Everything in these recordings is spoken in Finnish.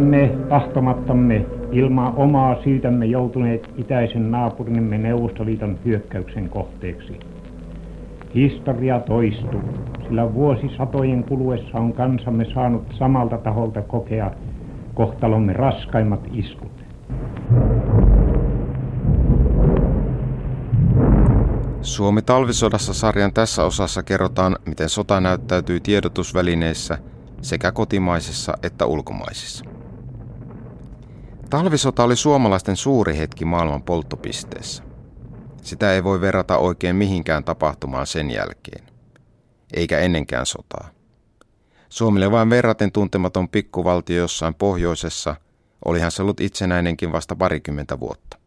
Olemme tahtomattamme ilman omaa syytämme joutuneet itäisen naapurimme Neuvostoliiton hyökkäyksen kohteeksi. Historia toistuu, sillä vuosisatojen kuluessa on kansamme saanut samalta taholta kokea kohtalomme raskaimmat iskut. Suomi talvisodassa sarjan tässä osassa kerrotaan, miten sota näyttäytyy tiedotusvälineissä sekä kotimaisissa että ulkomaisissa. Talvisota oli suomalaisten suuri hetki maailman polttopisteessä. Sitä ei voi verrata oikein mihinkään tapahtumaan sen jälkeen, eikä ennenkään sotaa. Suomelle vain verraten tuntematon pikkuvaltio jossain pohjoisessa, olihan se ollut itsenäinenkin vasta parikymmentä vuotta.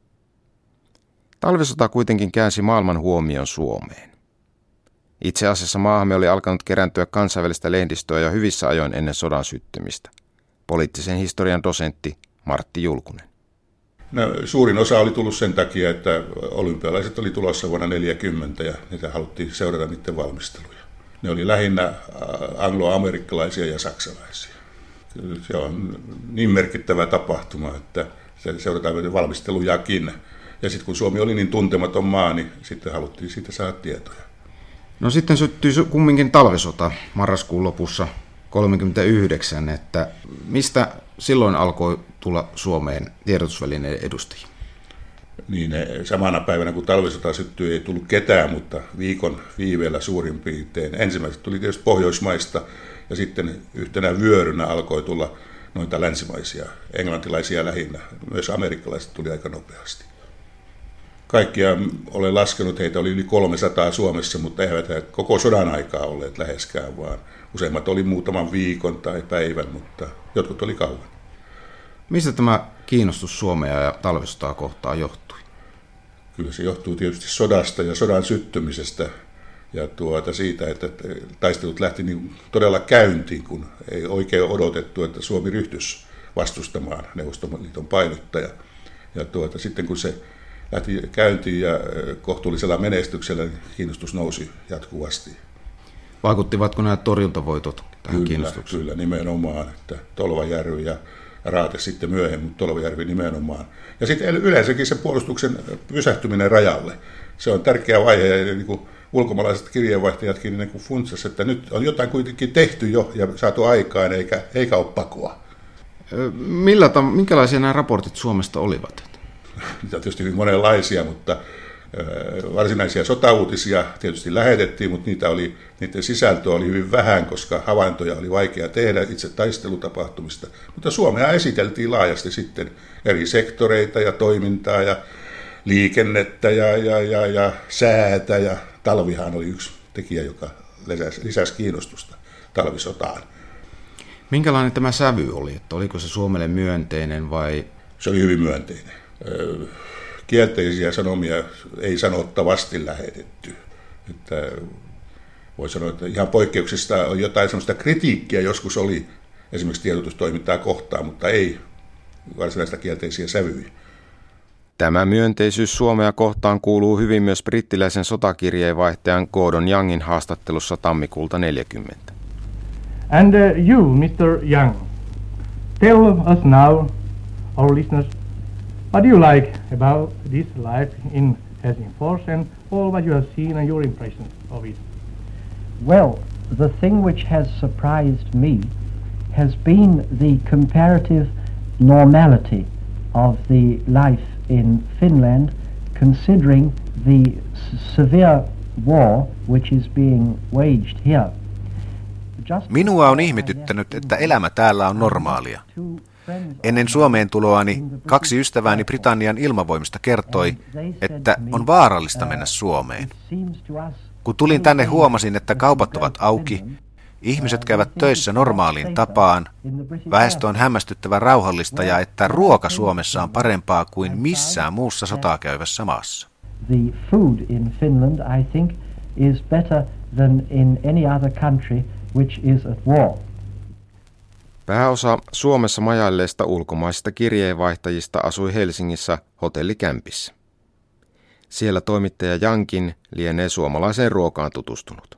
Talvisota kuitenkin käänsi maailman huomion Suomeen. Itse asiassa maahamme oli alkanut kerääntyä kansainvälistä lehdistöä jo hyvissä ajoin ennen sodan syttymistä. Poliittisen historian dosentti Martti Julkunen. No, suurin osa oli tullut sen takia, että olympialaiset oli tulossa vuonna 1940 ja niitä haluttiin seurata niiden valmisteluja. Ne oli lähinnä äh, angloamerikkalaisia ja saksalaisia. Se on niin merkittävä tapahtuma, että se seurataan valmistelujakin. Ja sitten kun Suomi oli niin tuntematon maa, niin sitten haluttiin siitä saada tietoja. No sitten syttyi kumminkin talvisota marraskuun lopussa 1939, että mistä silloin alkoi tulla Suomeen tiedotusvälineiden edustajia? Niin samana päivänä kun talvisota syttyi ei tullut ketään, mutta viikon viiveellä suurin piirtein. Ensimmäiset tuli tietysti Pohjoismaista ja sitten yhtenä vyörynä alkoi tulla noita länsimaisia, englantilaisia lähinnä. Myös amerikkalaiset tuli aika nopeasti. Kaikkia olen laskenut, heitä oli yli 300 Suomessa, mutta eivät he koko sodan aikaa olleet läheskään, vaan useimmat oli muutaman viikon tai päivän, mutta jotkut oli kauan. Mistä tämä kiinnostus Suomea ja talvisotaa kohtaan johtui? Kyllä se johtuu tietysti sodasta ja sodan syttymisestä ja tuota siitä, että taistelut lähti niin todella käyntiin, kun ei oikein odotettu, että Suomi ryhtyisi vastustamaan Neuvostoliiton painottaja. Ja tuota, sitten kun se lähti käyntiin ja kohtuullisella menestyksellä niin kiinnostus nousi jatkuvasti. Vaikuttivatko nämä torjuntavoitot tähän kyllä, kiinnostukseen? Kyllä, nimenomaan. Että Tolvajärvi ja Raate sitten myöhemmin, mutta Tolvajärvi nimenomaan. Ja sitten yleensäkin se puolustuksen pysähtyminen rajalle. Se on tärkeä vaihe ja niin kuin ulkomaalaiset kirjeenvaihtajatkin niin funtsas, että nyt on jotain kuitenkin tehty jo ja saatu aikaan eikä, eikä ole pakoa. Millä, minkälaisia nämä raportit Suomesta olivat? Niitä on tietysti hyvin monenlaisia, mutta varsinaisia sotauutisia tietysti lähetettiin, mutta niitä oli, niiden sisältöä oli hyvin vähän, koska havaintoja oli vaikea tehdä itse taistelutapahtumista. Mutta Suomea esiteltiin laajasti sitten eri sektoreita ja toimintaa ja liikennettä ja, ja, ja, ja säätä ja talvihan oli yksi tekijä, joka lisäsi, lisäsi kiinnostusta talvisotaan. Minkälainen tämä sävy oli? Että oliko se Suomelle myönteinen vai? Se oli hyvin myönteinen kielteisiä sanomia ei sanottavasti lähetetty. Että voi sanoa, että ihan poikkeuksista on jotain sellaista kritiikkiä joskus oli esimerkiksi tiedotustoimintaa kohtaan, mutta ei varsinaista kielteisiä sävyjä. Tämä myönteisyys Suomea kohtaan kuuluu hyvin myös brittiläisen sotakirjeenvaihtajan Gordon Youngin haastattelussa tammikuulta 40. And uh, you, Mr. Young, tell us now, our listeners, What do you like about this life in Helsingfors and all what you have seen and your impressions of it? Well, the thing which has surprised me has been the comparative normality of the life in Finland, considering the severe war which is being waged here. Minua on ihmetyttänyt, että elämä täällä on normaalia. Ennen Suomeen tuloani kaksi ystävääni Britannian ilmavoimista kertoi, että on vaarallista mennä Suomeen. Kun tulin tänne huomasin, että kaupat ovat auki, ihmiset käyvät töissä normaaliin tapaan, väestö on hämmästyttävän rauhallista ja että ruoka Suomessa on parempaa kuin missään muussa sotaa käyvässä maassa. Is better than in any other country which is at war. Pääosa Suomessa majailleista ulkomaisista kirjeenvaihtajista asui Helsingissä hotellikämpissä. Siellä toimittaja Jankin lienee suomalaiseen ruokaan tutustunut.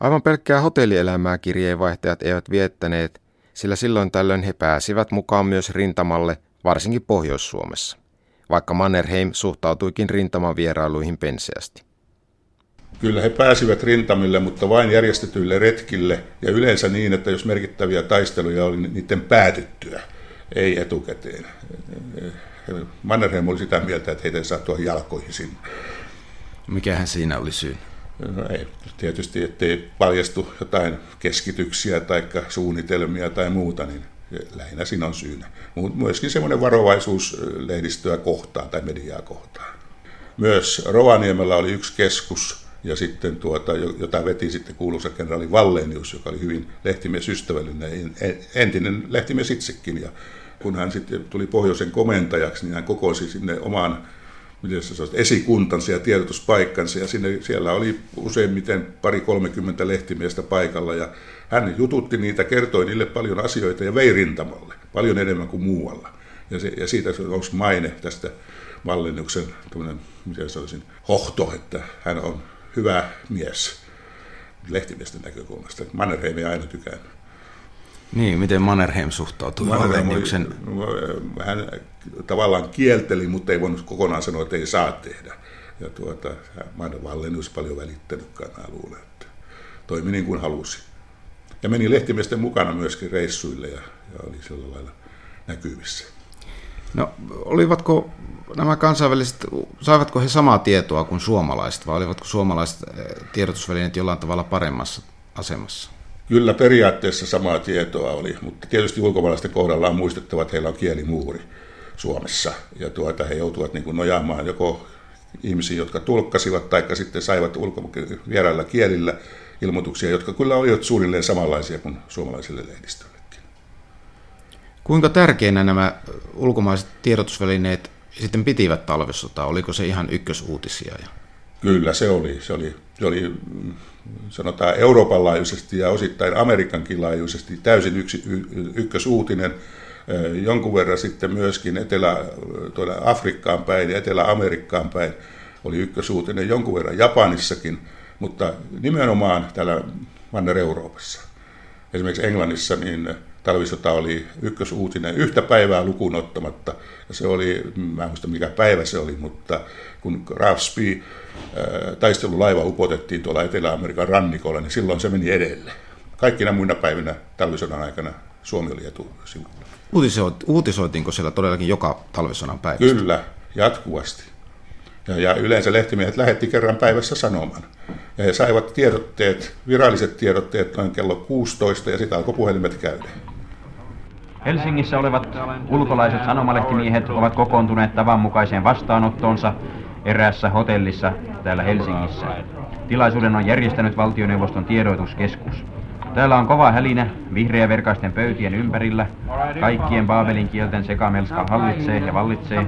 Aivan pelkkää hotellielämää kirjeenvaihtajat eivät viettäneet, sillä silloin tällöin he pääsivät mukaan myös rintamalle, varsinkin Pohjois-Suomessa, vaikka Mannerheim suhtautuikin rintaman vierailuihin penseästi. Kyllä he pääsivät rintamille, mutta vain järjestetyille retkille ja yleensä niin, että jos merkittäviä taisteluja oli niin niiden päätyttyä, ei etukäteen. Mannerheim oli sitä mieltä, että heitä ei saa tuohon jalkoihin sinne. Mikähän siinä oli syy? No ei, tietysti, ettei paljastu jotain keskityksiä tai suunnitelmia tai muuta, niin lähinnä siinä on syynä. Mutta myöskin semmoinen varovaisuus lehdistöä kohtaan tai mediaa kohtaan. Myös Rovaniemellä oli yksi keskus, ja sitten tuota, jota veti sitten kuuluisa kenraali Vallenius, joka oli hyvin lehtimiesystävällinen, entinen lehtimies itsekin. Ja kun hän sitten tuli pohjoisen komentajaksi, niin hän kokosi sinne sanoisi, esikuntansa ja tiedotuspaikkansa, ja sinne, siellä oli useimmiten pari kolmekymmentä lehtimiestä paikalla, ja hän jututti niitä, kertoi niille paljon asioita ja vei rintamalle, paljon enemmän kuin muualla. Ja, se, ja siitä nousi maine tästä Vallennuksen, miten sanoisin, hohto, että hän on hyvä mies lehtimiesten näkökulmasta. Mannerheim ei aina tykännyt. Niin, miten Mannerheim suhtautui Mannerheim Hän tavallaan kielteli, mutta ei voinut kokonaan sanoa, että ei saa tehdä. Ja tuota, Mannerheim olisi paljon välittänytkään, mä luulen, että toimi niin kuin halusi. Ja meni lehtimiesten mukana myöskin reissuille ja, ja oli sillä lailla näkyvissä. No, olivatko nämä kansainväliset, saivatko he samaa tietoa kuin suomalaiset, vai olivatko suomalaiset eh, tiedotusvälineet jollain tavalla paremmassa asemassa? Kyllä periaatteessa samaa tietoa oli, mutta tietysti ulkomaalaisten kohdalla on muistettava, että heillä on kielimuuri Suomessa. Ja tuota, he joutuvat niin kuin nojaamaan joko ihmisiä, jotka tulkkasivat, tai sitten saivat vierailla kielillä ilmoituksia, jotka kyllä olivat suunnilleen samanlaisia kuin suomalaisille lehdistöllekin. Kuinka tärkeinä nämä ulkomaiset tiedotusvälineet sitten pitivät talvisotaa? Oliko se ihan ykkösuutisia? Kyllä se oli. Se oli, se oli sanotaan Euroopan laajuisesti ja osittain Amerikankin laajuisesti täysin yksi, y, ykkösuutinen. Jonkun verran sitten myöskin Etelä, tuolla Afrikkaan päin ja Etelä-Amerikkaan päin oli ykkösuutinen, jonkun verran Japanissakin, mutta nimenomaan täällä Manner-Euroopassa. Esimerkiksi Englannissa niin talvisota oli ykkösuutinen yhtä päivää lukuun ottamatta. Ja se oli, mä en muista mikä päivä se oli, mutta kun Graf Spee taistelulaiva upotettiin tuolla Etelä-Amerikan rannikolla, niin silloin se meni edelle. Kaikkina muina päivinä talvisodan aikana Suomi oli etusivulla. uutisoitiinko siellä todellakin joka talvisodan päivästä? Kyllä, jatkuvasti. Ja, ja yleensä lehtimiehet lähetti kerran päivässä sanoman. Ja he saivat tiedotteet, viralliset tiedotteet noin kello 16 ja sitä alkoi puhelimet käydä. Helsingissä olevat ulkolaiset sanomalehtimiehet ovat kokoontuneet tavanmukaiseen vastaanottoonsa eräässä hotellissa täällä Helsingissä. Tilaisuuden on järjestänyt valtioneuvoston tiedotuskeskus. Täällä on kova hälinä vihreäverkaisten pöytien ympärillä. Kaikkien baabelin kielten sekamelska hallitsee ja vallitsee.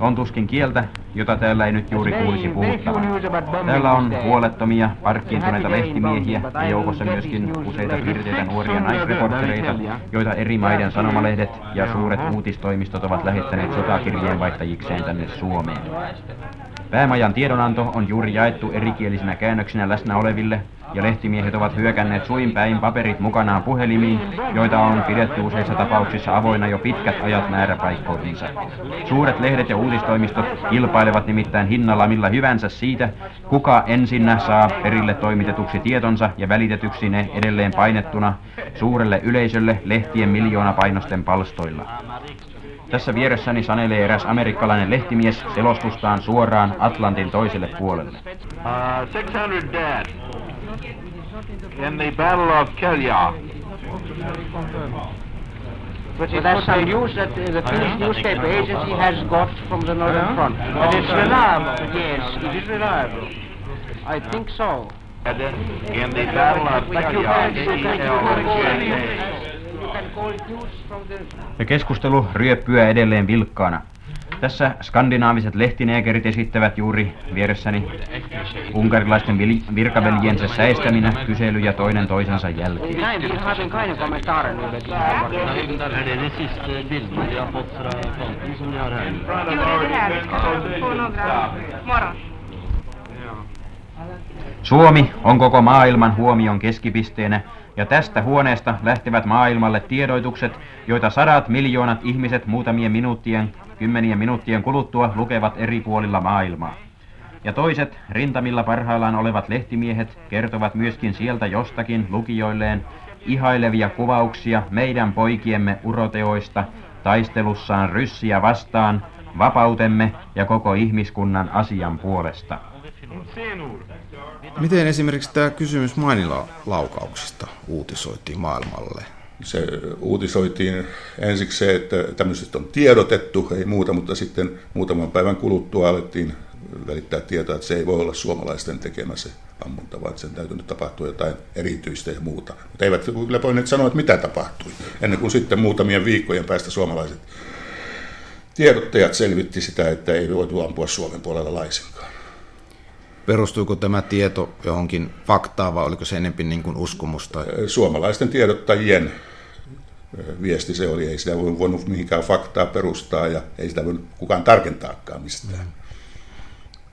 On tuskin kieltä, jota täällä ei nyt juuri kuulisi puhuttavan. Täällä on huolettomia, parkkiintuneita lehtimiehiä ja joukossa myöskin useita pirteitä nuoria naisreportereita, joita eri maiden sanomalehdet ja suuret uutistoimistot ovat lähettäneet sotakirjeenvaihtajikseen tänne Suomeen. Päämajan tiedonanto on juuri jaettu erikielisinä käännöksinä läsnä oleville, ja lehtimiehet ovat hyökänneet suin päin paperit mukanaan puhelimiin, joita on pidetty useissa tapauksissa avoinna jo pitkät ajat määräpaikkoihinsa. Suuret lehdet ja uutistoimistot kilpailevat nimittäin hinnalla millä hyvänsä siitä, kuka ensinnä saa perille toimitetuksi tietonsa ja välitetyksi ne edelleen painettuna suurelle yleisölle lehtien miljoonapainosten palstoilla. Tässä vieressäni sanelee eräs amerikkalainen lehtimies selostustaan suoraan Atlantin toiselle puolelle. Uh, 600 dead in the Battle of Kelja. But well, that's some news that uh, the Finnish newspaper agency has got from the Northern Front. But it's reliable. Yes, it is reliable. I think so. In the Battle of Kelja, ja keskustelu ryöppyä edelleen vilkkaana. Tässä skandinaaviset lehtineekerit esittävät juuri vieressäni unkarilaisten virkaveljiensä säestäminä kyselyjä toinen toisensa jälkeen. Näin, Suomi on koko maailman huomion keskipisteenä ja tästä huoneesta lähtevät maailmalle tiedoitukset, joita sadat miljoonat ihmiset muutamien minuuttien, kymmenien minuuttien kuluttua lukevat eri puolilla maailmaa. Ja toiset rintamilla parhaillaan olevat lehtimiehet kertovat myöskin sieltä jostakin lukijoilleen ihailevia kuvauksia meidän poikiemme uroteoista taistelussaan ryssiä vastaan, vapautemme ja koko ihmiskunnan asian puolesta. Miten esimerkiksi tämä kysymys laukauksista uutisoitiin maailmalle? Se uutisoitiin ensiksi se, että tämmöisestä on tiedotettu, ei muuta, mutta sitten muutaman päivän kuluttua alettiin välittää tietoa, että se ei voi olla suomalaisten tekemä se ammunta, vaan sen täytyy nyt tapahtua jotain erityistä ja muuta. Mutta eivät kyllä voineet sanoa, että mitä tapahtui, ennen kuin sitten muutamien viikkojen päästä suomalaiset tiedottajat selvitti sitä, että ei voitu ampua Suomen puolella laisinkaan. Perustuiko tämä tieto johonkin faktaan vai oliko se enemmän niin kuin uskomusta? Suomalaisten tiedottajien viesti se oli, ei sitä voinut mihinkään faktaa perustaa ja ei sitä voinut kukaan tarkentaakaan mistään.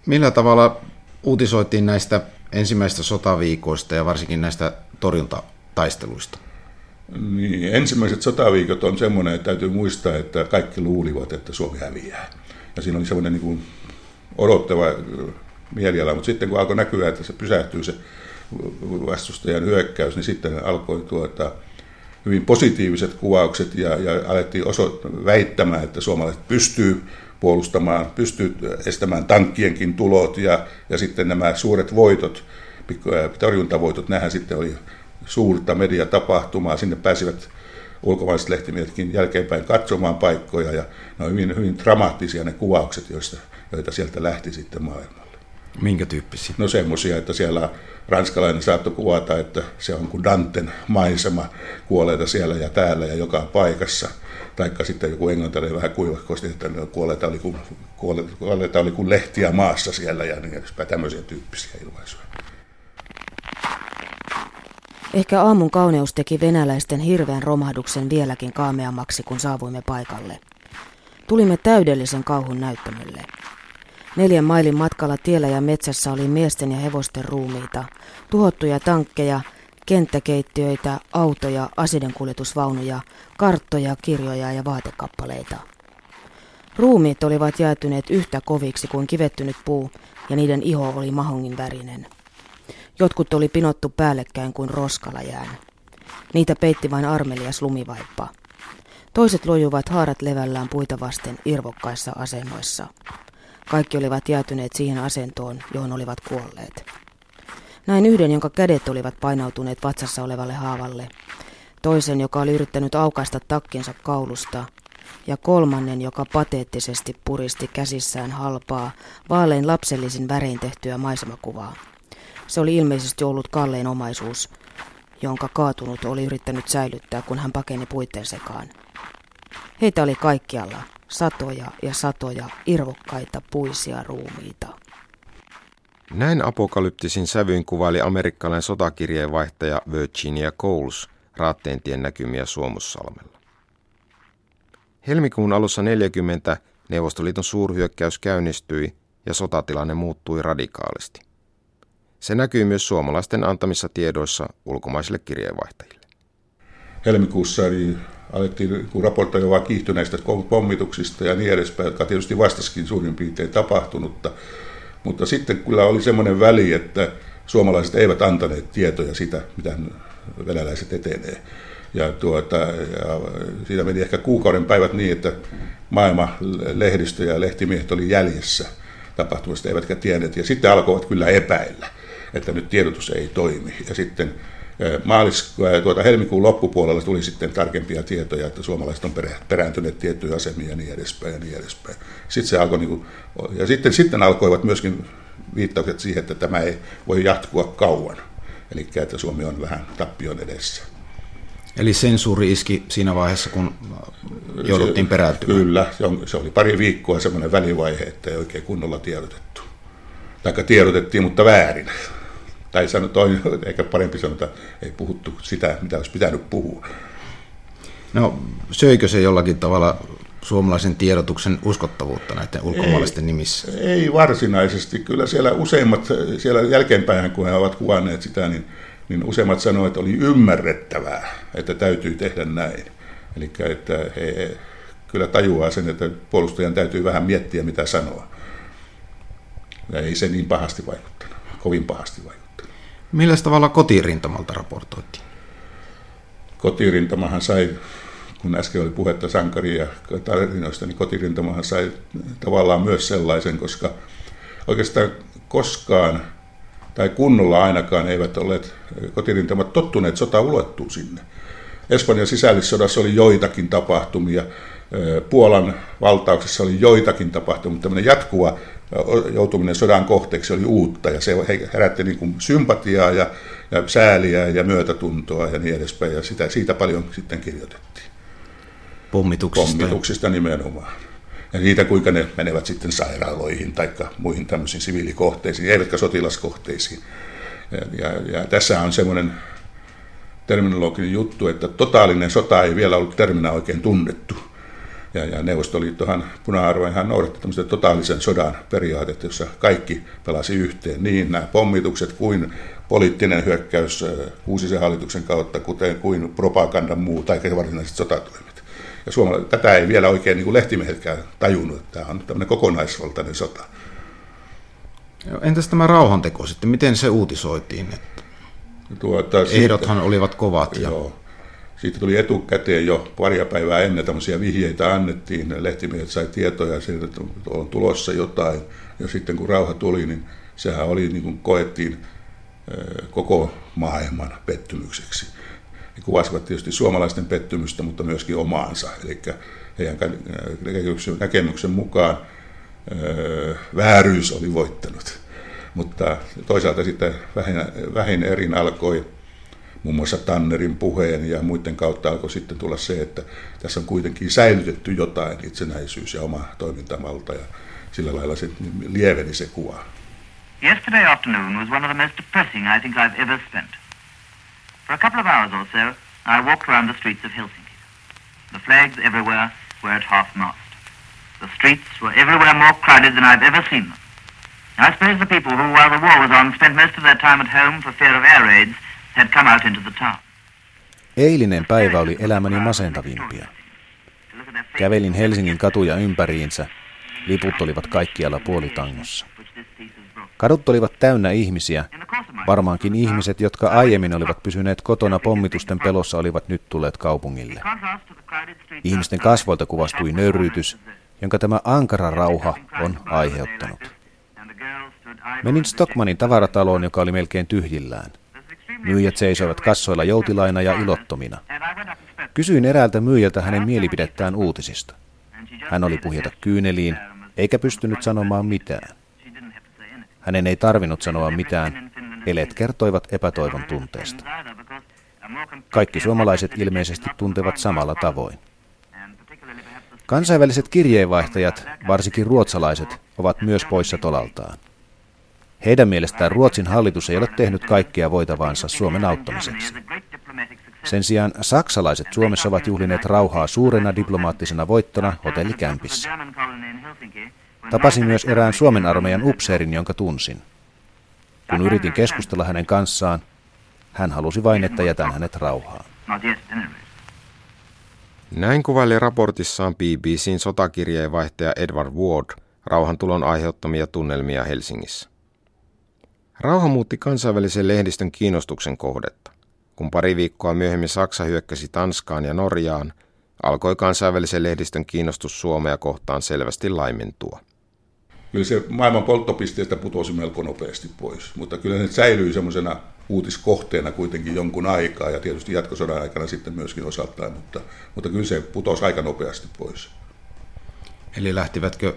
Millä tavalla uutisoitiin näistä ensimmäistä sotaviikoista ja varsinkin näistä torjuntataisteluista? Niin, ensimmäiset sotaviikot on semmoinen, että täytyy muistaa, että kaikki luulivat, että Suomi häviää. Ja siinä oli semmoinen niin odottava mieliala, mutta sitten kun alkoi näkyä, että se pysähtyy se vastustajan hyökkäys, niin sitten alkoi tuota, hyvin positiiviset kuvaukset ja, ja alettiin oso, väittämään, että suomalaiset pystyy puolustamaan, pystyy estämään tankkienkin tulot ja, ja sitten nämä suuret voitot, torjuntavoitot, nähän sitten oli suurta mediatapahtumaa, sinne pääsivät ulkomaiset lehtimiehetkin jälkeenpäin katsomaan paikkoja ja ne on hyvin, hyvin dramaattisia ne kuvaukset, joista, joita sieltä lähti sitten maailmalle. Minkä tyyppisiä? No semmoisia, että siellä ranskalainen saattoi kuvata, että se on kuin Danten maisema kuolleita siellä ja täällä ja joka paikassa. Taikka sitten joku englantilainen vähän kuivakkosti, että kuolleita oli, kuin, kuolleita oli kuin lehtiä maassa siellä ja niin edespäin. Tämmöisiä tyyppisiä ilmaisuja. Ehkä aamun kauneus teki venäläisten hirveän romahduksen vieläkin kaameammaksi, kun saavuimme paikalle. Tulimme täydellisen kauhun näyttämölle. Neljän mailin matkalla tiellä ja metsässä oli miesten ja hevosten ruumiita, tuhottuja tankkeja, kenttäkeittiöitä, autoja, asidenkuljetusvaunuja, karttoja, kirjoja ja vaatekappaleita. Ruumiit olivat jäätyneet yhtä koviksi kuin kivettynyt puu, ja niiden iho oli mahongin värinen. Jotkut oli pinottu päällekkäin kuin jään. Niitä peitti vain armelias lumivaippa. Toiset lojuvat haarat levällään puita vasten irvokkaissa asennoissa. Kaikki olivat jäätyneet siihen asentoon, johon olivat kuolleet. Näin yhden, jonka kädet olivat painautuneet vatsassa olevalle haavalle, toisen, joka oli yrittänyt aukaista takkinsa kaulusta, ja kolmannen, joka pateettisesti puristi käsissään halpaa, vaalein lapsellisin värein tehtyä maisemakuvaa. Se oli ilmeisesti ollut Kalleen omaisuus, jonka kaatunut oli yrittänyt säilyttää, kun hän pakeni puitten sekaan. Heitä oli kaikkialla, satoja ja satoja irvokkaita puisia ruumiita. Näin apokalyptisin sävyyn kuvaili amerikkalainen sotakirjeenvaihtaja Virginia Coles Raatteentien näkymiä Suomussalmella. Helmikuun alussa 40 Neuvostoliiton suurhyökkäys käynnistyi ja sotatilanne muuttui radikaalisti. Se näkyy myös suomalaisten antamissa tiedoissa ulkomaisille kirjeenvaihtajille. Helmikuussa eli alettiin kun raportoida vaan kiihtyneistä pommituksista ja niin edespäin, jotka tietysti vastasikin suurin piirtein tapahtunutta. Mutta sitten kyllä oli semmoinen väli, että suomalaiset eivät antaneet tietoja sitä, mitä venäläiset etenee. Ja, tuota, ja siinä meni ehkä kuukauden päivät niin, että maailma lehdistö ja lehtimiehet oli jäljessä tapahtumasta, eivätkä tienneet. Ja sitten alkoivat kyllä epäillä että nyt tiedotus ei toimi. Ja sitten maalis, tuota, helmikuun loppupuolella tuli sitten tarkempia tietoja, että suomalaiset on perääntyneet tiettyjä asemia ja niin edespäin ja niin edespäin. Sitten se alkoi, niin kuin, ja sitten, sitten alkoivat myöskin viittaukset siihen, että tämä ei voi jatkua kauan. Eli että Suomi on vähän tappion edessä. Eli sensuuri iski siinä vaiheessa, kun jouduttiin perääntymään? Kyllä, se oli pari viikkoa semmoinen välivaihe, että ei oikein kunnolla tiedotettu. Tai tiedotettiin, mutta väärin tai sano, toi, ehkä parempi sanota, ei puhuttu sitä, mitä olisi pitänyt puhua. No söikö se jollakin tavalla suomalaisen tiedotuksen uskottavuutta näiden ulkomaalaisten ei, nimissä? Ei varsinaisesti. Kyllä siellä useimmat, siellä jälkeenpäin kun he ovat kuvanneet sitä, niin, niin useimmat sanoivat, että oli ymmärrettävää, että täytyy tehdä näin. Eli että he kyllä tajuaa sen, että puolustajan täytyy vähän miettiä, mitä sanoa. Ja ei se niin pahasti vaikuttanut, kovin pahasti vaikuttanut. Millä tavalla kotirintamalta raportoitiin? Kotirintamahan sai, kun äsken oli puhetta sankari ja tarinoista, niin kotirintamahan sai tavallaan myös sellaisen, koska oikeastaan koskaan tai kunnolla ainakaan eivät olleet kotirintamat tottuneet sota ulottuu sinne. Espanjan sisällissodassa oli joitakin tapahtumia, Puolan valtauksessa oli joitakin tapahtumia, mutta tämmöinen jatkuva joutuminen sodan kohteeksi oli uutta ja se herätti niin kuin sympatiaa ja, ja sääliä ja myötätuntoa ja niin edespäin ja sitä, siitä paljon sitten kirjoitettiin. Pommituksista. Pommituksista nimenomaan. Ja niitä, kuinka ne menevät sitten sairaaloihin tai muihin tämmöisiin siviilikohteisiin, eivätkä sotilaskohteisiin. Ja, ja, ja tässä on semmoinen terminologinen juttu, että totaalinen sota ei vielä ollut terminä oikein tunnettu ja, ja Neuvostoliittohan puna-arvoinhan noudatti tämmöistä totaalisen sodan periaatetta, jossa kaikki pelasi yhteen, niin nämä pommitukset kuin poliittinen hyökkäys Kuusisen hallituksen kautta, kuten kuin propagandan muu tai varsinaiset sotatoimet. Ja suomala, tätä ei vielä oikein niin kuin lehtimiehetkään tajunnut, että tämä on tämmöinen kokonaisvaltainen sota. Entäs tämä rauhanteko sitten, miten se uutisoitiin? Että tuota, Ehdothan sitten, olivat kovat. Ja... Joo. Siitä tuli etukäteen jo paria päivää ennen tämmöisiä vihjeitä annettiin. Lehtimiehet sai tietoja siitä, että on tulossa jotain. Ja sitten kun rauha tuli, niin sehän oli niin kuin koettiin koko maailman pettymykseksi. He kuvasivat tietysti suomalaisten pettymystä, mutta myöskin omaansa. Eli heidän näkemyksen mukaan vääryys oli voittanut. Mutta toisaalta sitten vähin, vähin erin alkoi muun muassa Tannerin puheen ja muiden kautta alkoi sitten tulla se, että tässä on kuitenkin säilytetty jotain itsenäisyys ja oma toimintamalta ja sillä lailla se lieveni se kuva. Yesterday afternoon was one of the most depressing I think I've ever spent. For a couple of hours or so, I walked around the streets of Helsinki. The flags everywhere were at half-mast. The streets were everywhere more crowded than I've ever seen them. I suppose the people who, while the war was on, spent most of their time at home for fear of air raids had come out into the town. Eilinen päivä oli elämäni masentavimpia. Kävelin Helsingin katuja ympäriinsä. Liput olivat kaikkialla puolitangossa. Kadut olivat täynnä ihmisiä. Varmaankin ihmiset, jotka aiemmin olivat pysyneet kotona pommitusten pelossa, olivat nyt tulleet kaupungille. Ihmisten kasvoilta kuvastui nöyrytys, jonka tämä ankara rauha on aiheuttanut. Menin Stockmanin tavarataloon, joka oli melkein tyhjillään. Myyjät seisoivat kassoilla joutilaina ja ilottomina. Kysyin eräältä myyjältä hänen mielipidettään uutisista. Hän oli puhjeta kyyneliin, eikä pystynyt sanomaan mitään. Hänen ei tarvinnut sanoa mitään, eleet kertoivat epätoivon tunteesta. Kaikki suomalaiset ilmeisesti tuntevat samalla tavoin. Kansainväliset kirjeenvaihtajat, varsinkin ruotsalaiset, ovat myös poissa tolaltaan. Heidän mielestään Ruotsin hallitus ei ole tehnyt kaikkea voitavaansa Suomen auttamiseksi. Sen sijaan saksalaiset Suomessa ovat juhlineet rauhaa suurena diplomaattisena voittona hotellikämpissä. Tapasin myös erään Suomen armeijan upseerin, jonka tunsin. Kun yritin keskustella hänen kanssaan, hän halusi vain, että jätän hänet rauhaan. Näin kuvaili raportissaan BBCn sotakirjeenvaihtaja Edward Ward rauhantulon aiheuttamia tunnelmia Helsingissä. Rauha muutti kansainvälisen lehdistön kiinnostuksen kohdetta. Kun pari viikkoa myöhemmin Saksa hyökkäsi Tanskaan ja Norjaan, alkoi kansainvälisen lehdistön kiinnostus Suomea kohtaan selvästi laimentua. Kyllä se maailman polttopisteestä putosi melko nopeasti pois, mutta kyllä se säilyi semmoisena uutiskohteena kuitenkin jonkun aikaa ja tietysti jatkosodan aikana sitten myöskin osaltaan, mutta, mutta kyllä se putosi aika nopeasti pois. Eli lähtivätkö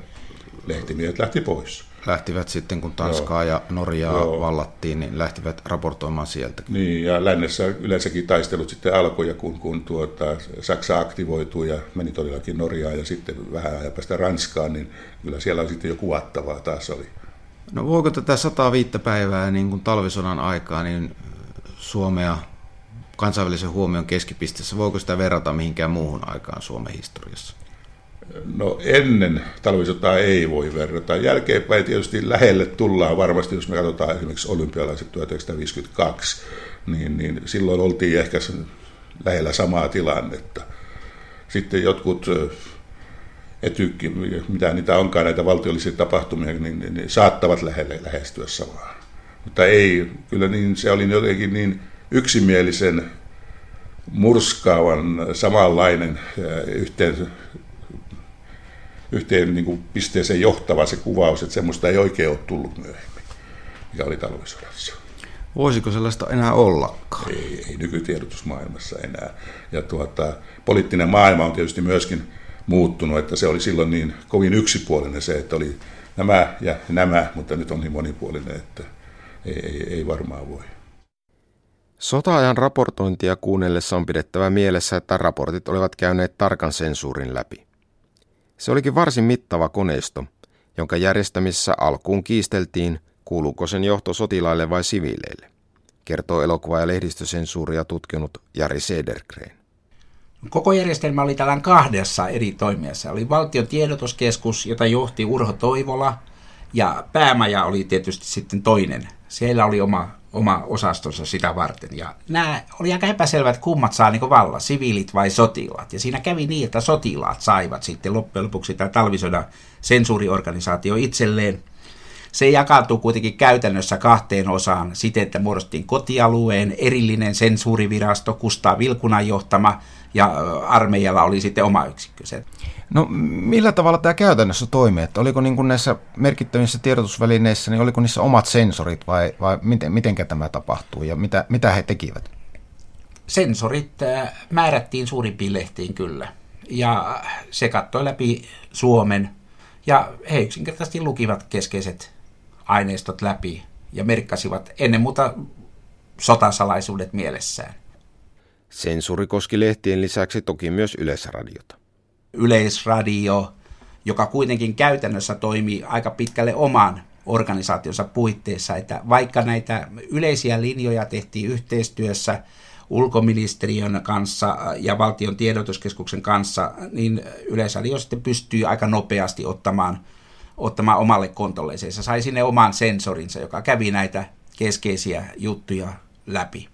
lehtimiehet lähti pois. Lähtivät sitten, kun Tanskaa Joo. ja Norjaa Joo. vallattiin, niin lähtivät raportoimaan sieltä. Niin, ja lännessä yleensäkin taistelut sitten alkoi, kun, kun tuota, Saksa aktivoitui ja meni todellakin Norjaan ja sitten vähän ajan päästä Ranskaan, niin kyllä siellä sitten jo kuvattavaa taas oli. No voiko tätä 105 päivää niin kuin talvisodan aikaa, niin Suomea kansainvälisen huomion keskipisteessä, voiko sitä verrata mihinkään muuhun aikaan Suomen historiassa? No ennen talvisotaa ei voi verrata. Jälkeenpäin tietysti lähelle tullaan varmasti, jos me katsotaan esimerkiksi olympialaiset 1952, niin, niin silloin oltiin ehkä lähellä samaa tilannetta. Sitten jotkut etykki, mitä niitä onkaan näitä valtiollisia tapahtumia, niin, niin, niin saattavat lähelle lähestyä samaa. Mutta ei, kyllä niin, se oli jotenkin niin yksimielisen murskaavan samanlainen yhteen, yhteen niin kuin pisteeseen johtava se kuvaus, että semmoista ei oikein ole tullut myöhemmin, mikä oli talvisodassa. Voisiko sellaista enää ollakaan? Ei, ei nykytiedotusmaailmassa enää. Ja tuota, poliittinen maailma on tietysti myöskin muuttunut, että se oli silloin niin kovin yksipuolinen se, että oli nämä ja nämä, mutta nyt on niin monipuolinen, että ei, ei, ei varmaan voi. Sota-ajan raportointia kuunnellessa on pidettävä mielessä, että raportit olivat käyneet tarkan sensuurin läpi. Se olikin varsin mittava koneisto, jonka järjestämissä alkuun kiisteltiin, kuuluuko sen johto sotilaille vai siviileille, kertoo elokuva- ja lehdistösensuuria tutkinut Jari Sedergren. Koko järjestelmä oli tällään kahdessa eri toimijassa. Oli valtion tiedotuskeskus, jota johti Urho Toivola, ja päämaja oli tietysti sitten toinen. Siellä oli oma, oma osastonsa sitä varten. Ja nämä oli aika epäselvät, kummat saa niin valla, siviilit vai sotilaat. Ja siinä kävi niin, että sotilaat saivat sitten loppujen lopuksi tämä talvisodan sensuuriorganisaatio itselleen. Se jakaantui kuitenkin käytännössä kahteen osaan siten, että muodostettiin kotialueen erillinen sensuurivirasto, Kustaa Vilkunan johtama, ja armeijalla oli sitten oma yksikkönsä. No millä tavalla tämä käytännössä toimii? Että oliko niin kuin näissä merkittävissä tiedotusvälineissä, niin oliko niissä omat sensorit vai, vai miten, mitenkä tämä tapahtuu ja mitä, mitä he tekivät? Sensorit määrättiin suurimpiin lehtiin kyllä ja se katsoi läpi Suomen ja he yksinkertaisesti lukivat keskeiset aineistot läpi ja merkkasivat ennen muuta sotasalaisuudet mielessään. Sensuuri koski lehtien lisäksi toki myös Yleisradiota. Yleisradio, joka kuitenkin käytännössä toimii aika pitkälle oman organisaationsa puitteissa, että vaikka näitä yleisiä linjoja tehtiin yhteistyössä ulkoministeriön kanssa ja valtion tiedotuskeskuksen kanssa, niin Yleisradio sitten pystyy aika nopeasti ottamaan, ottamaan omalle kontolleen. Se sai sinne oman sensorinsa, joka kävi näitä keskeisiä juttuja läpi.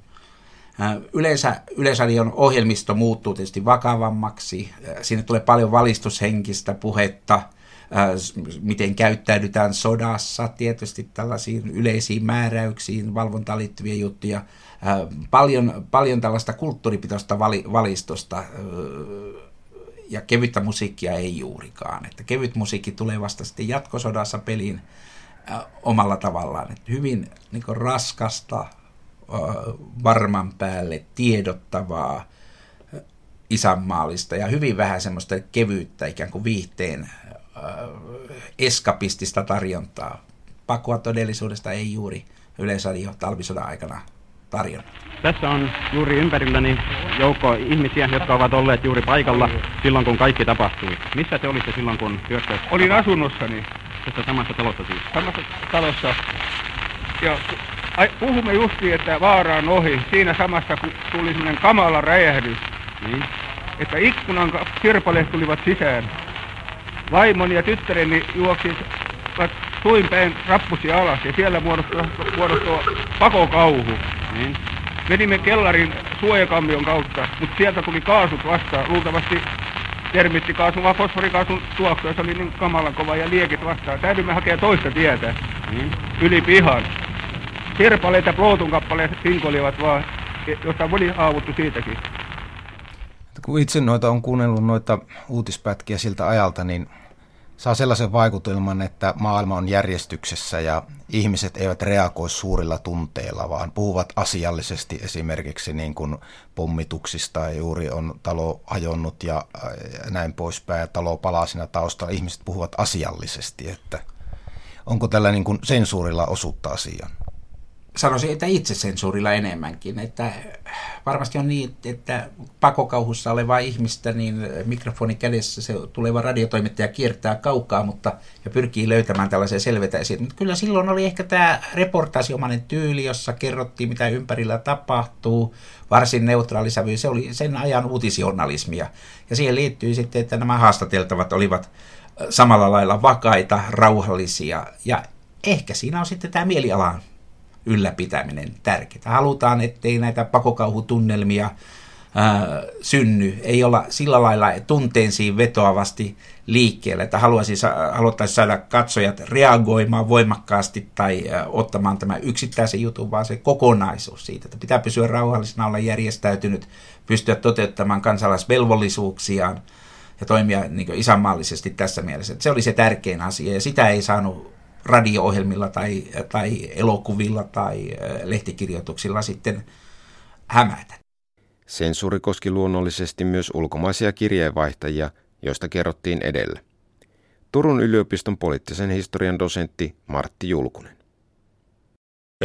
Yleensä Yleisradion ohjelmisto muuttuu tietysti vakavammaksi. Sinne tulee paljon valistushenkistä puhetta, miten käyttäydytään sodassa, tietysti tällaisiin yleisiin määräyksiin, valvontaan liittyviä juttuja. Paljon, paljon tällaista kulttuuripitoista valistosta ja kevyttä musiikkia ei juurikaan. Että kevyt musiikki tulee vasta sitten jatkosodassa peliin omalla tavallaan. Että hyvin niin raskasta, varman päälle tiedottavaa, isänmaallista ja hyvin vähän semmoista kevyyttä ikään kuin viihteen eskapistista tarjontaa. Pakua todellisuudesta ei juuri Yleisradio talvisodan aikana tarjonnut. Tässä on juuri ympärilläni joukko ihmisiä, jotka ovat olleet juuri paikalla silloin, kun kaikki tapahtui. Missä te olitte silloin, kun hyökkäys... Olin asunnossani. Tässä samassa talossa siis? Samassa talossa. Ja puhumme justiin, että vaara on ohi. Siinä samassa kun tuli sellainen kamala räjähdys, niin. että ikkunan kirpaleet tulivat sisään. Vaimoni ja tyttäreni juoksivat suin päin rappusi alas ja siellä muodostui, muodostui pakokauhu. Niin. Menimme kellarin suojakammion kautta, mutta sieltä tuli kaasut vastaan. Luultavasti termittikaasun vai fosforikaasun tuoksu, se oli niin kamalan kova ja liekit vastaan. Täytyimme hakea toista tietä niin. yli pihan. Sirpaleet ja Plootun kappaleet sinkoilivat vaan, josta oli haavuttu siitäkin. Kun itse noita on kuunnellut noita uutispätkiä siltä ajalta, niin saa sellaisen vaikutelman, että maailma on järjestyksessä ja ihmiset eivät reagoi suurilla tunteilla, vaan puhuvat asiallisesti esimerkiksi niin kuin pommituksista ja juuri on talo hajonnut ja näin poispäin ja talo palaa siinä taustalla. Ihmiset puhuvat asiallisesti, että onko tällä niin kuin sensuurilla osuutta asiaan? Sanoisin, että itsesensuurilla enemmänkin, että varmasti on niin, että pakokauhussa oleva ihmistä, niin mikrofoni kädessä se tuleva radiotoimittaja kiertää kaukaa mutta, ja pyrkii löytämään tällaisia selvetä esiin. Mutta kyllä silloin oli ehkä tämä reportaasiomainen tyyli, jossa kerrottiin, mitä ympärillä tapahtuu, varsin neutraali sävy. Se oli sen ajan uutisjournalismia. Ja siihen liittyy sitten, että nämä haastateltavat olivat samalla lailla vakaita, rauhallisia ja ehkä siinä on sitten tämä mielialan ylläpitäminen tärkeää. Halutaan, ettei näitä pakokauhutunnelmia ää, synny, ei olla sillä lailla tunteisiin vetoavasti liikkeelle, että haluaisi, haluttaisiin saada katsojat reagoimaan voimakkaasti tai ää, ottamaan tämä yksittäisen jutun, vaan se kokonaisuus siitä, että pitää pysyä rauhallisena, olla järjestäytynyt, pystyä toteuttamaan kansalaisvelvollisuuksiaan ja toimia niin isänmaallisesti tässä mielessä. Että se oli se tärkein asia ja sitä ei saanut radio-ohjelmilla tai, tai elokuvilla tai lehtikirjoituksilla sitten hämätä. Sensuuri koski luonnollisesti myös ulkomaisia kirjeenvaihtajia, joista kerrottiin edellä. Turun yliopiston poliittisen historian dosentti Martti Julkunen.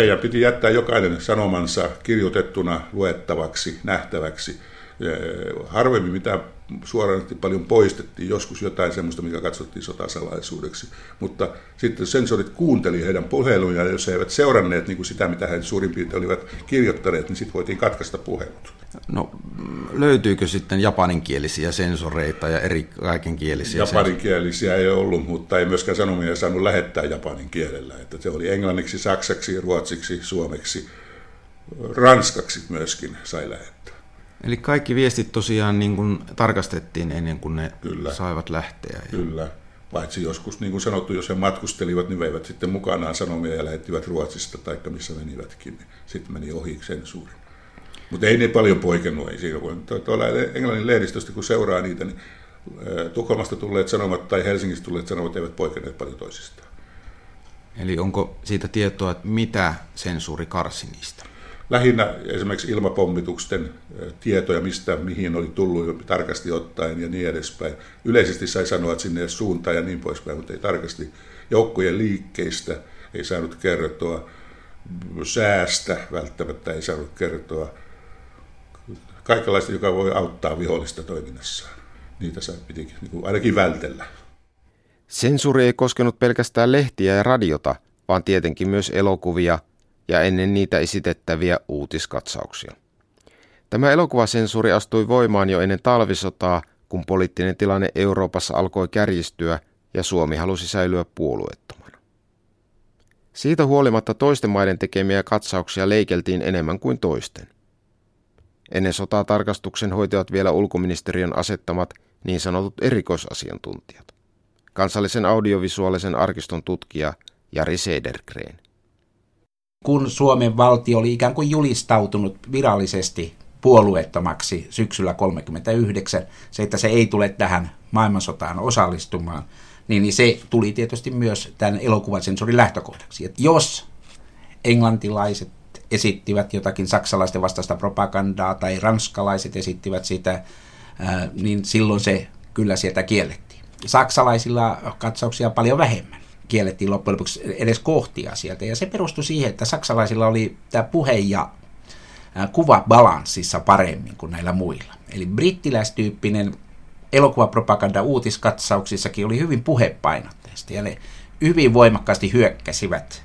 Ja piti jättää jokainen sanomansa kirjoitettuna luettavaksi, nähtäväksi. Harvemmin mitä suoraan paljon poistettiin, joskus jotain sellaista, mikä katsottiin sotasalaisuudeksi, mutta sitten sensorit kuunteli heidän puhelujaan, ja jos he eivät seuranneet niin kuin sitä, mitä he suurin piirtein olivat kirjoittaneet, niin sitten voitiin katkaista puhelut. No löytyykö sitten japaninkielisiä sensoreita ja eri kaikenkielisiä? Japaninkielisiä ei ollut, mutta ei myöskään sanomia saanut lähettää japanin kielellä. Että se oli englanniksi, saksaksi, ruotsiksi, suomeksi, ranskaksi myöskin sai lähettää. Eli kaikki viestit tosiaan niin kuin tarkastettiin ennen kuin ne Kyllä. saivat lähteä. Ja... Kyllä. Paitsi joskus, niin kuin sanottu, jos he matkustelivat, niin veivät sitten mukanaan sanomia ja lähettivät Ruotsista tai missä menivätkin. Niin sitten meni ohi sensuuri. Mutta ei ne paljon poikennut. Ei siinä, kun tuolla Englannin lehdistöstä, kun seuraa niitä, niin Tukholmasta tulleet sanomat tai Helsingistä tulleet sanomat eivät poikenneet paljon toisistaan. Eli onko siitä tietoa, että mitä sensuuri karsi niistä? Lähinnä esimerkiksi ilmapommituksen tietoja, mistä mihin oli tullut tarkasti ottaen ja niin edespäin. Yleisesti sai sanoa, että sinne suuntaan ja niin poispäin, mutta ei tarkasti joukkojen liikkeistä ei saanut kertoa, säästä välttämättä ei saanut kertoa, kaikenlaista, joka voi auttaa vihollista toiminnassaan. Niitä sai piti niin kuin ainakin vältellä. Sensuuri ei koskenut pelkästään lehtiä ja radiota, vaan tietenkin myös elokuvia – ja ennen niitä esitettäviä uutiskatsauksia. Tämä elokuvasensuuri astui voimaan jo ennen talvisotaa, kun poliittinen tilanne Euroopassa alkoi kärjistyä ja Suomi halusi säilyä puolueettomana. Siitä huolimatta toisten maiden tekemiä katsauksia leikeltiin enemmän kuin toisten. Ennen sotaa tarkastuksen hoitivat vielä ulkoministeriön asettamat niin sanotut erikoisasiantuntijat. Kansallisen audiovisuaalisen arkiston tutkija Jari Sedergren kun Suomen valtio oli ikään kuin julistautunut virallisesti puolueettomaksi syksyllä 1939, se, että se ei tule tähän maailmansotaan osallistumaan, niin se tuli tietysti myös tämän elokuvasensorin lähtökohdaksi. Että jos englantilaiset esittivät jotakin saksalaisten vastaista propagandaa tai ranskalaiset esittivät sitä, niin silloin se kyllä sieltä kiellettiin. Saksalaisilla katsauksia paljon vähemmän kiellettiin loppujen lopuksi edes kohtia sieltä. Ja se perustui siihen, että saksalaisilla oli tämä puhe ja kuva balanssissa paremmin kuin näillä muilla. Eli brittiläistyyppinen elokuvapropaganda uutiskatsauksissakin oli hyvin puhepainotteista ja ne hyvin voimakkaasti hyökkäsivät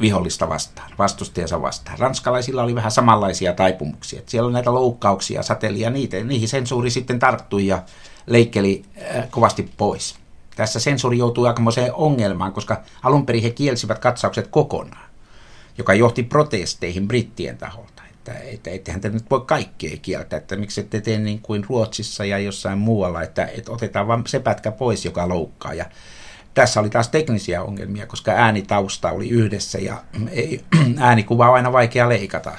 vihollista vastaan, vastustajansa vastaan. Ranskalaisilla oli vähän samanlaisia taipumuksia. Että siellä on näitä loukkauksia, satelia, niitä, niihin sensuuri sitten tarttui ja leikkeli kovasti pois. Tässä sensuuri joutui aikamoiseen ongelmaan, koska alun perin he kielsivät katsaukset kokonaan, joka johti protesteihin brittien taholta. Että, että ettehän te nyt voi kaikkea kieltää, että miksi ette tee niin kuin Ruotsissa ja jossain muualla, että, että otetaan vain se pätkä pois, joka loukkaa. Ja tässä oli taas teknisiä ongelmia, koska äänitausta oli yhdessä ja ei, äänikuva on aina vaikea leikata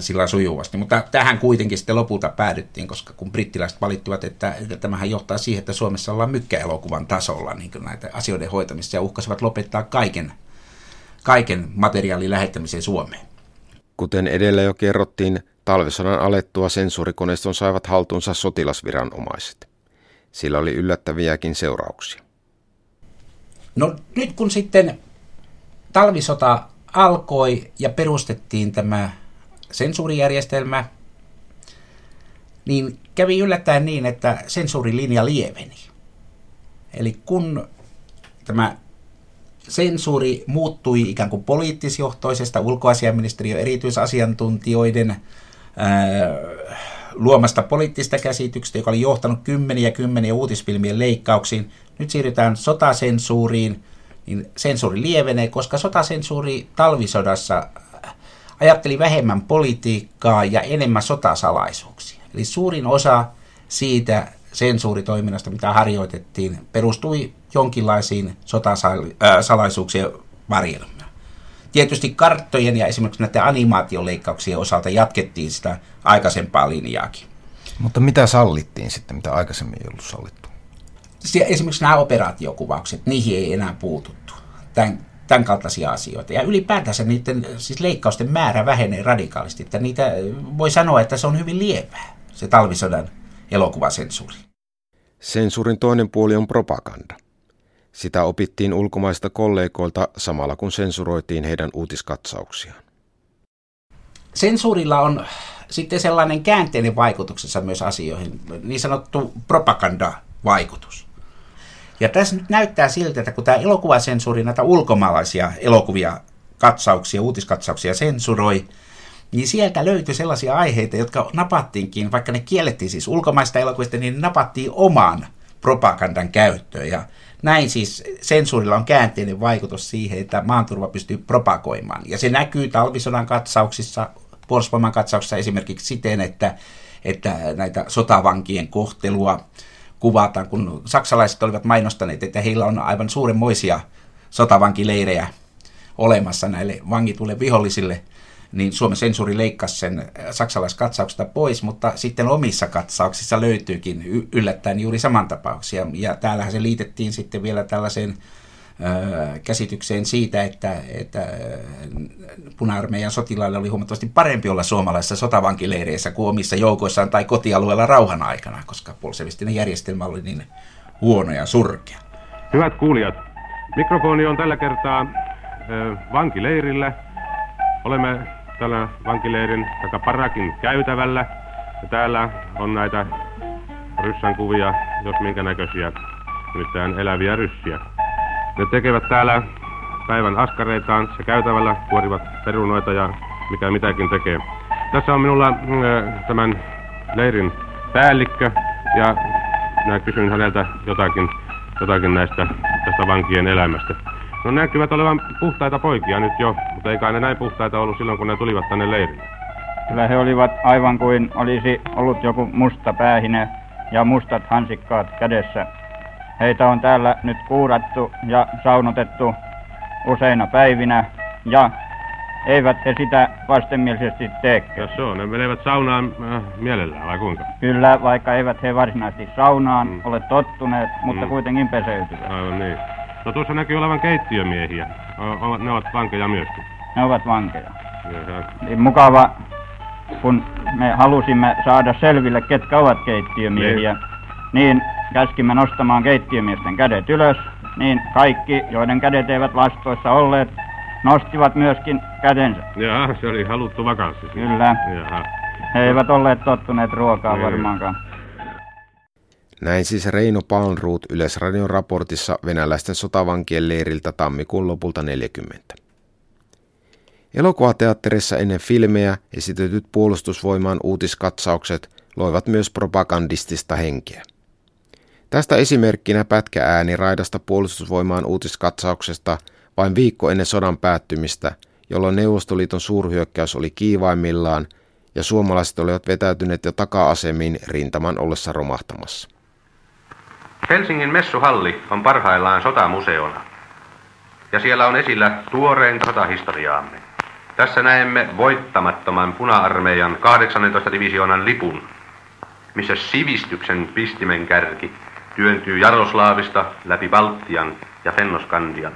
sillä sujuvasti. Mutta tähän kuitenkin sitten lopulta päädyttiin, koska kun brittiläiset valittivat, että, että tämähän johtaa siihen, että Suomessa ollaan mykkäelokuvan tasolla niin näitä asioiden hoitamista ja uhkasivat lopettaa kaiken, kaiken materiaalin lähettämisen Suomeen. Kuten edellä jo kerrottiin, talvisodan alettua sensuurikoneiston saivat haltuunsa sotilasviranomaiset. Sillä oli yllättäviäkin seurauksia. No nyt kun sitten talvisota alkoi ja perustettiin tämä sensuurijärjestelmä, niin kävi yllättäen niin, että sensuurilinja lieveni. Eli kun tämä sensuuri muuttui ikään kuin poliittisjohtoisesta ulkoasiaministeriön erityisasiantuntijoiden ää, luomasta poliittista käsityksestä, joka oli johtanut kymmeniä kymmeniä uutisfilmien leikkauksiin. Nyt siirrytään sotasensuuriin, niin sensuuri lievenee, koska sotasensuuri talvisodassa ajatteli vähemmän politiikkaa ja enemmän sotasalaisuuksia. Eli suurin osa siitä sensuuritoiminnasta, mitä harjoitettiin, perustui jonkinlaisiin sotasalaisuuksien varjelmaan. Tietysti karttojen ja esimerkiksi näiden animaatioleikkauksien osalta jatkettiin sitä aikaisempaa linjaakin. Mutta mitä sallittiin sitten, mitä aikaisemmin ei ollut sallittu? Esimerkiksi nämä operaatiokuvaukset, niihin ei enää puututtu. Tämän, tämän kaltaisia asioita. Ja ylipäätänsä niiden siis leikkausten määrä vähenee radikaalisti. Että niitä voi sanoa, että se on hyvin lievää, se talvisodan elokuvasensuuri. Sensuurin toinen puoli on propaganda. Sitä opittiin ulkomaista kollegoilta samalla kun sensuroitiin heidän uutiskatsauksiaan. Sensuurilla on sitten sellainen käänteinen vaikutuksensa myös asioihin, niin sanottu propagandavaikutus. Ja tässä nyt näyttää siltä, että kun tämä elokuvasensuuri näitä ulkomaalaisia elokuvia, katsauksia, uutiskatsauksia sensuroi, niin sieltä löytyi sellaisia aiheita, jotka napattiinkin, vaikka ne kiellettiin siis ulkomaista elokuvista, niin napattiin omaan propagandan käyttöön. Ja näin siis sensuurilla on käänteinen vaikutus siihen, että maanturva pystyy propagoimaan. Ja se näkyy talvisodan katsauksissa, puolustusvoiman katsauksissa esimerkiksi siten, että, että näitä sotavankien kohtelua kuvataan, kun saksalaiset olivat mainostaneet, että heillä on aivan suurenmoisia sotavankileirejä olemassa näille vangituille vihollisille – niin Suomen sensuuri leikkasi sen äh, saksalaiskatsauksesta pois, mutta sitten omissa katsauksissa löytyykin yllättäen juuri samantapauksia. Ja täällähän se liitettiin sitten vielä tällaiseen käsitykseen siitä, että, että puna-armeijan sotilaille oli huomattavasti parempi olla suomalaisissa sotavankileireissä kuin omissa joukoissaan tai kotialueella rauhan aikana, koska bolsevistinen järjestelmä oli niin huono ja surkea. Hyvät kuulijat, mikrofoni on tällä kertaa vankileirillä. Olemme tällä vankileirin tai parakin käytävällä. Ja täällä on näitä ryssän kuvia, jos minkä näköisiä, nimittäin eläviä ryssiä. Ne tekevät täällä päivän askareitaan ja käytävällä kuorivat perunoita ja mikä mitäkin tekee. Tässä on minulla äh, tämän leirin päällikkö ja minä kysyn häneltä jotakin, jotakin näistä tästä vankien elämästä. No näkyvät olevan puhtaita poikia nyt jo, mutta eikä ne näin puhtaita ollut silloin, kun ne tulivat tänne leirille. Kyllä he olivat aivan kuin olisi ollut joku musta päähine ja mustat hansikkaat kädessä. Heitä on täällä nyt kuurattu ja saunotettu useina päivinä ja eivät he sitä vastenmielisesti tee. Ja se on, ne menevät saunaan äh, mielellään vai kuinka? Kyllä, vaikka eivät he varsinaisesti saunaan mm. ole tottuneet, mutta mm. kuitenkin peseytyvät. Aivan niin. No tuossa näkyy olevan keittiömiehiä. Ne ovat vankeja myöskin. Ne ovat vankeja. Niin mukava, kun me halusimme saada selville, ketkä ovat keittiömiehiä, niin, niin käskimme nostamaan keittiömiesten kädet ylös, niin kaikki, joiden kädet eivät lastoissa olleet, nostivat myöskin kätensä. Jaa, se oli haluttu vakanssi. Kyllä. Jaha. He eivät olleet tottuneet ruokaa Ei. varmaankaan. Näin siis Reino Palnruut Yleisradion raportissa venäläisten sotavankien leiriltä tammikuun lopulta 40. Elokuvateatterissa ennen filmejä esitetyt puolustusvoimaan uutiskatsaukset loivat myös propagandistista henkeä. Tästä esimerkkinä pätkä ääni raidasta puolustusvoimaan uutiskatsauksesta vain viikko ennen sodan päättymistä, jolloin Neuvostoliiton suurhyökkäys oli kiivaimmillaan ja suomalaiset olivat vetäytyneet jo taka-asemiin rintaman ollessa romahtamassa. Helsingin messuhalli on parhaillaan sotamuseona. Ja siellä on esillä tuoreen sotahistoriaamme. Tässä näemme voittamattoman puna-armeijan 18 divisioonan lipun, missä sivistyksen pistimen kärki työntyy Jaroslaavista läpi Baltian ja Fennoskandian.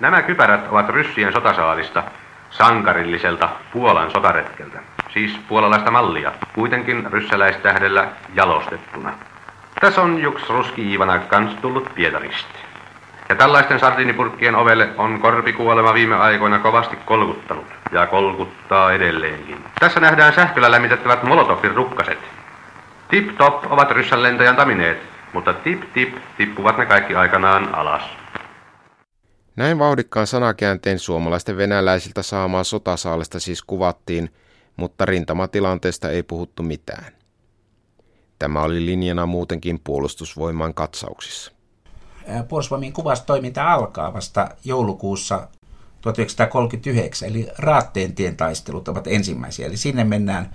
Nämä kypärät ovat ryssien sotasaalista sankarilliselta Puolan sotaretkeltä siis puolalaista mallia, kuitenkin ryssäläistähdellä jalostettuna. Tässä on juks ruski Ivana kans tullut Pietarista. Ja tällaisten sardinipurkkien ovelle on korpikuolema viime aikoina kovasti kolkuttanut ja kolkuttaa edelleenkin. Tässä nähdään sähköllä lämmitettävät Molotovin rukkaset. Tip-top ovat ryssän lentäjän tamineet, mutta tip-tip tippuvat ne kaikki aikanaan alas. Näin vauhdikkaan sanakäänteen suomalaisten venäläisiltä saamaa sotasaalista siis kuvattiin, mutta rintamatilanteesta ei puhuttu mitään. Tämä oli linjana muutenkin puolustusvoiman katsauksissa. Puolustusvoimien kuvastoiminta alkaa vasta joulukuussa 1939, eli Raatteentien taistelut ovat ensimmäisiä. Eli sinne mennään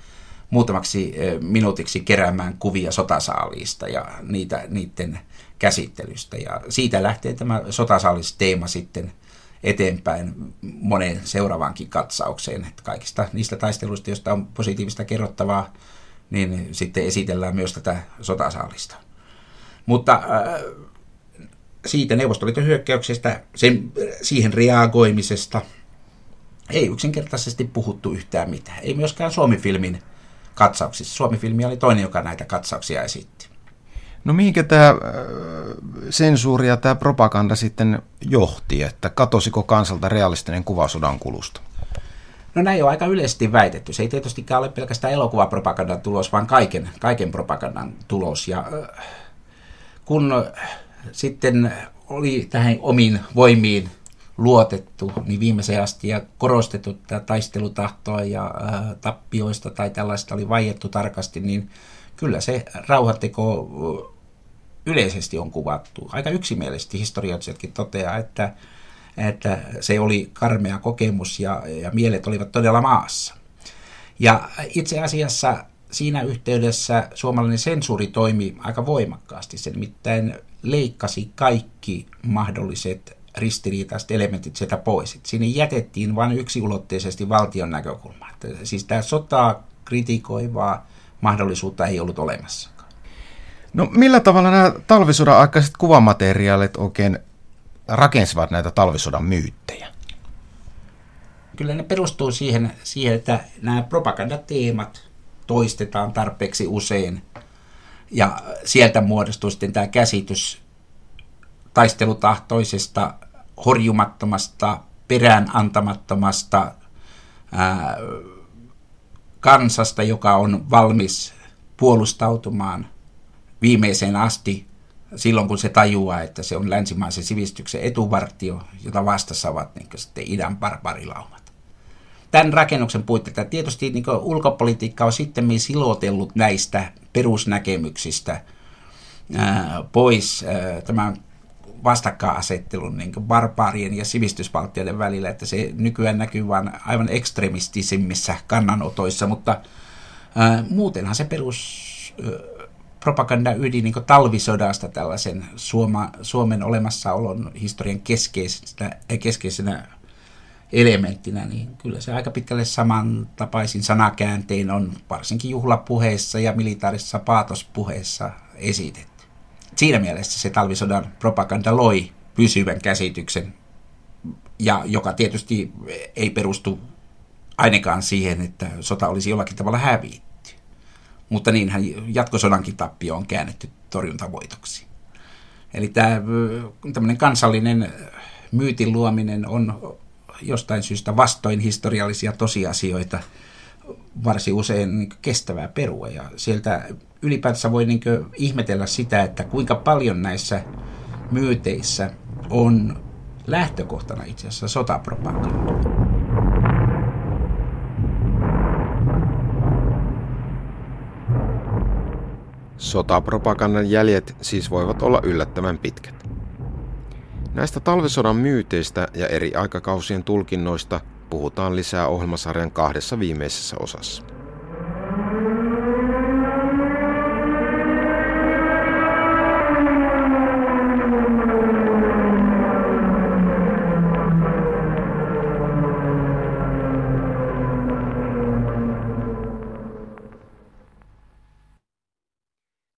muutamaksi minuutiksi keräämään kuvia sotasaaliista ja niitä, niiden käsittelystä. Ja siitä lähtee tämä sotasaalisteema sitten eteenpäin moneen seuraavaankin katsaukseen. Että kaikista niistä taisteluista, joista on positiivista kerrottavaa, niin sitten esitellään myös tätä sotasaalista. Mutta äh, siitä Neuvostoliiton hyökkäyksestä, sen, siihen reagoimisesta, ei yksinkertaisesti puhuttu yhtään mitään. Ei myöskään Suomi-filmin katsauksissa. Suomi-filmi oli toinen, joka näitä katsauksia esitti. No mihinkä tämä äh, sensuuri ja tämä propaganda sitten johti, että katosiko kansalta realistinen kuva sodan kulusta? No näin on aika yleisesti väitetty. Se ei tietystikään ole pelkästään elokuvapropagandan tulos, vaan kaiken, kaiken propagandan tulos. Ja äh, kun sitten oli tähän omiin voimiin luotettu, niin viimeiseen asti ja korostettu tätä taistelutahtoa ja äh, tappioista tai tällaista oli vaiettu tarkasti, niin kyllä se rauhanteko yleisesti on kuvattu. Aika yksimielisesti historioitsijatkin toteaa, että, että se oli karmea kokemus ja, ja mielet olivat todella maassa. Ja itse asiassa siinä yhteydessä suomalainen sensuuri toimi aika voimakkaasti. Se nimittäin leikkasi kaikki mahdolliset ristiriitaiset elementit sieltä pois. Et sinne jätettiin vain yksiulotteisesti valtion näkökulma. Että siis tämä sotaa kritikoivaa mahdollisuutta ei ollut olemassa. No millä tavalla nämä talvisodan aikaiset kuvamateriaalit oikein rakensivat näitä talvisodan myyttejä? Kyllä ne perustuu siihen, siihen että nämä propagandateemat toistetaan tarpeeksi usein. Ja sieltä muodostuu sitten tämä käsitys taistelutahtoisesta, horjumattomasta, perään antamattomasta kansasta, joka on valmis puolustautumaan viimeiseen asti silloin, kun se tajuaa, että se on länsimaisen sivistyksen etuvartio, jota vastassa ovat niin sitten idän barbarilaumat. Tämän rakennuksen puitteita tietysti niin ulkopolitiikka on sitten silotellut näistä perusnäkemyksistä pois tämän vastakkainasettelun niin barbaarien ja sivistysvaltioiden välillä, että se nykyään näkyy vain aivan ekstremistisimmissä kannanotoissa, mutta ää, muutenhan se perus propaganda ydin niin talvisodasta tällaisen Suoma, Suomen olemassaolon historian keskeisenä, keskeisenä elementtinä, niin kyllä se aika pitkälle samantapaisin sanakääntein on varsinkin juhlapuheissa ja militaarisessa paatospuheessa esitetty siinä mielessä se talvisodan propaganda loi pysyvän käsityksen, ja joka tietysti ei perustu ainakaan siihen, että sota olisi jollakin tavalla hävitty. Mutta niinhän jatkosodankin tappio on käännetty torjuntavoitoksi. Eli tämä tämmöinen kansallinen myytin luominen on jostain syystä vastoin historiallisia tosiasioita varsin usein kestävää perua. Ja sieltä ylipäätänsä voi niin ihmetellä sitä, että kuinka paljon näissä myyteissä on lähtökohtana itse asiassa sotapropaganda. Sotapropagandan jäljet siis voivat olla yllättävän pitkät. Näistä talvisodan myyteistä ja eri aikakausien tulkinnoista puhutaan lisää ohjelmasarjan kahdessa viimeisessä osassa.